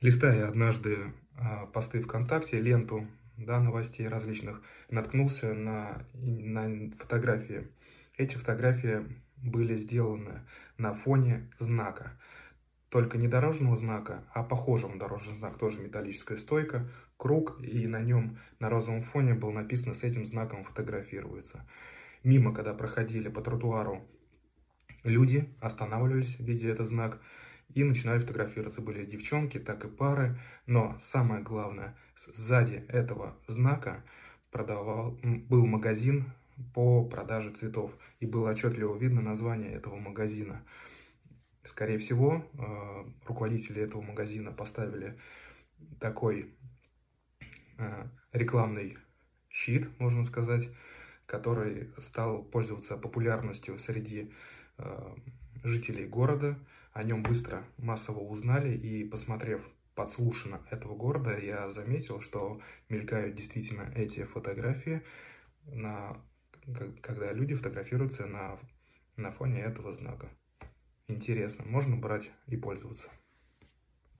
Листая однажды а, посты ВКонтакте, ленту да, новостей различных, наткнулся на, на фотографии. Эти фотографии были сделаны на фоне знака. Только не дорожного знака, а похожего на дорожный знак, тоже металлическая стойка, круг, и на нем на розовом фоне было написано «С этим знаком фотографируется». Мимо, когда проходили по тротуару люди, останавливались, видя этот знак, и начинали фотографироваться. Были девчонки, так и пары, но самое главное, сзади этого знака продавал, был магазин по продаже цветов, и было отчетливо видно название этого магазина. Скорее всего, э, руководители этого магазина поставили такой э, рекламный щит, можно сказать, который стал пользоваться популярностью среди э, жителей города. О нем быстро массово узнали и, посмотрев подслушано этого города, я заметил, что мелькают действительно эти фотографии, на, когда люди фотографируются на, на фоне этого знака. Интересно, можно брать и пользоваться.